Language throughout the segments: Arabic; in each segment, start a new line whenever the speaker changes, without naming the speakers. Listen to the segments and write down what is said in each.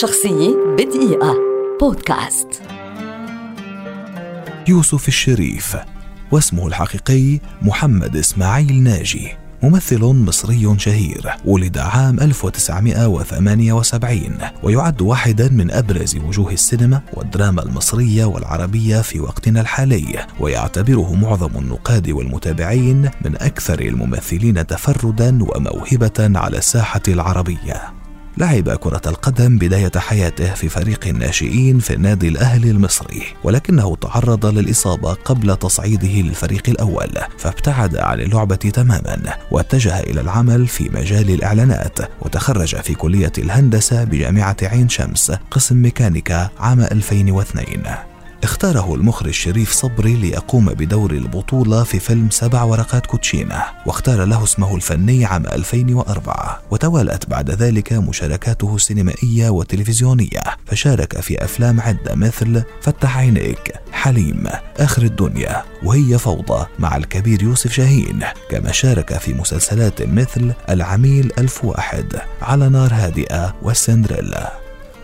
شخصية بدقيقة. بودكاست.
يوسف الشريف واسمه الحقيقي محمد إسماعيل ناجي ممثل مصري شهير ولد عام 1978 ويعد واحدا من أبرز وجوه السينما والدراما المصرية والعربية في وقتنا الحالي ويعتبره معظم النقاد والمتابعين من أكثر الممثلين تفردا وموهبة على الساحة العربية. لعب كرة القدم بداية حياته في فريق الناشئين في النادي الأهلي المصري ولكنه تعرض للإصابة قبل تصعيده للفريق الأول فابتعد عن اللعبة تماما واتجه إلى العمل في مجال الإعلانات وتخرج في كلية الهندسة بجامعة عين شمس قسم ميكانيكا عام 2002 اختاره المخرج شريف صبري ليقوم بدور البطولة في فيلم سبع ورقات كوتشينة واختار له اسمه الفني عام 2004 وتوالت بعد ذلك مشاركاته السينمائية والتلفزيونية فشارك في أفلام عدة مثل فتح عينيك حليم آخر الدنيا وهي فوضى مع الكبير يوسف شاهين كما شارك في مسلسلات مثل العميل ألف واحد على نار هادئة والسندريلا.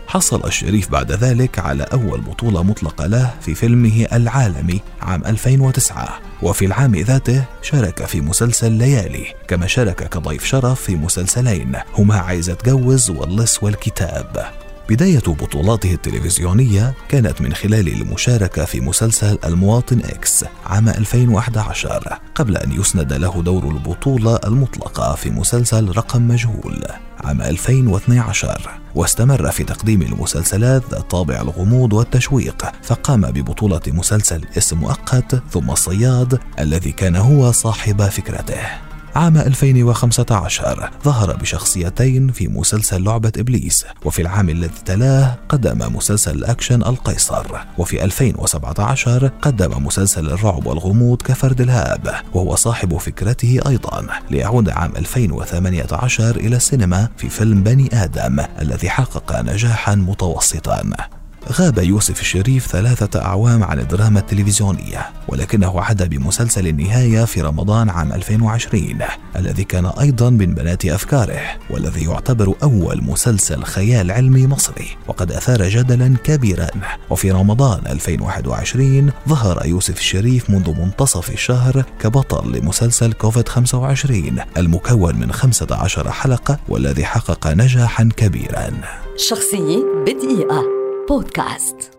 حصل الشريف بعد ذلك على أول بطولة مطلقة له في فيلمه العالمي عام 2009 وفي العام ذاته شارك في مسلسل ليالي كما شارك كضيف شرف في مسلسلين هما عايزة تجوز واللص والكتاب. بداية بطولاته التلفزيونية كانت من خلال المشاركة في مسلسل المواطن إكس عام 2011 قبل أن يسند له دور البطولة المطلقة في مسلسل رقم مجهول. عام 2012 واستمر في تقديم المسلسلات ذات طابع الغموض والتشويق فقام ببطولة مسلسل اسم مؤقت ثم الصياد الذي كان هو صاحب فكرته. عام 2015 ظهر بشخصيتين في مسلسل لعبة إبليس وفي العام الذي تلاه قدم مسلسل الأكشن القيصر وفي 2017 قدم مسلسل الرعب والغموض كفرد الهاب وهو صاحب فكرته أيضا ليعود عام 2018 إلى السينما في فيلم بني آدم الذي حقق نجاحا متوسطا. غاب يوسف الشريف ثلاثة أعوام عن الدراما التلفزيونية ولكنه عاد بمسلسل النهاية في رمضان عام 2020 الذي كان أيضا من بنات أفكاره والذي يعتبر أول مسلسل خيال علمي مصري وقد أثار جدلا كبيرا. وفي رمضان 2021 ظهر يوسف الشريف منذ منتصف الشهر كبطل لمسلسل كوفيد 25 المكون من 15 حلقة والذي حقق نجاحا كبيرا.
شخصية بدقيقة. بودكاست.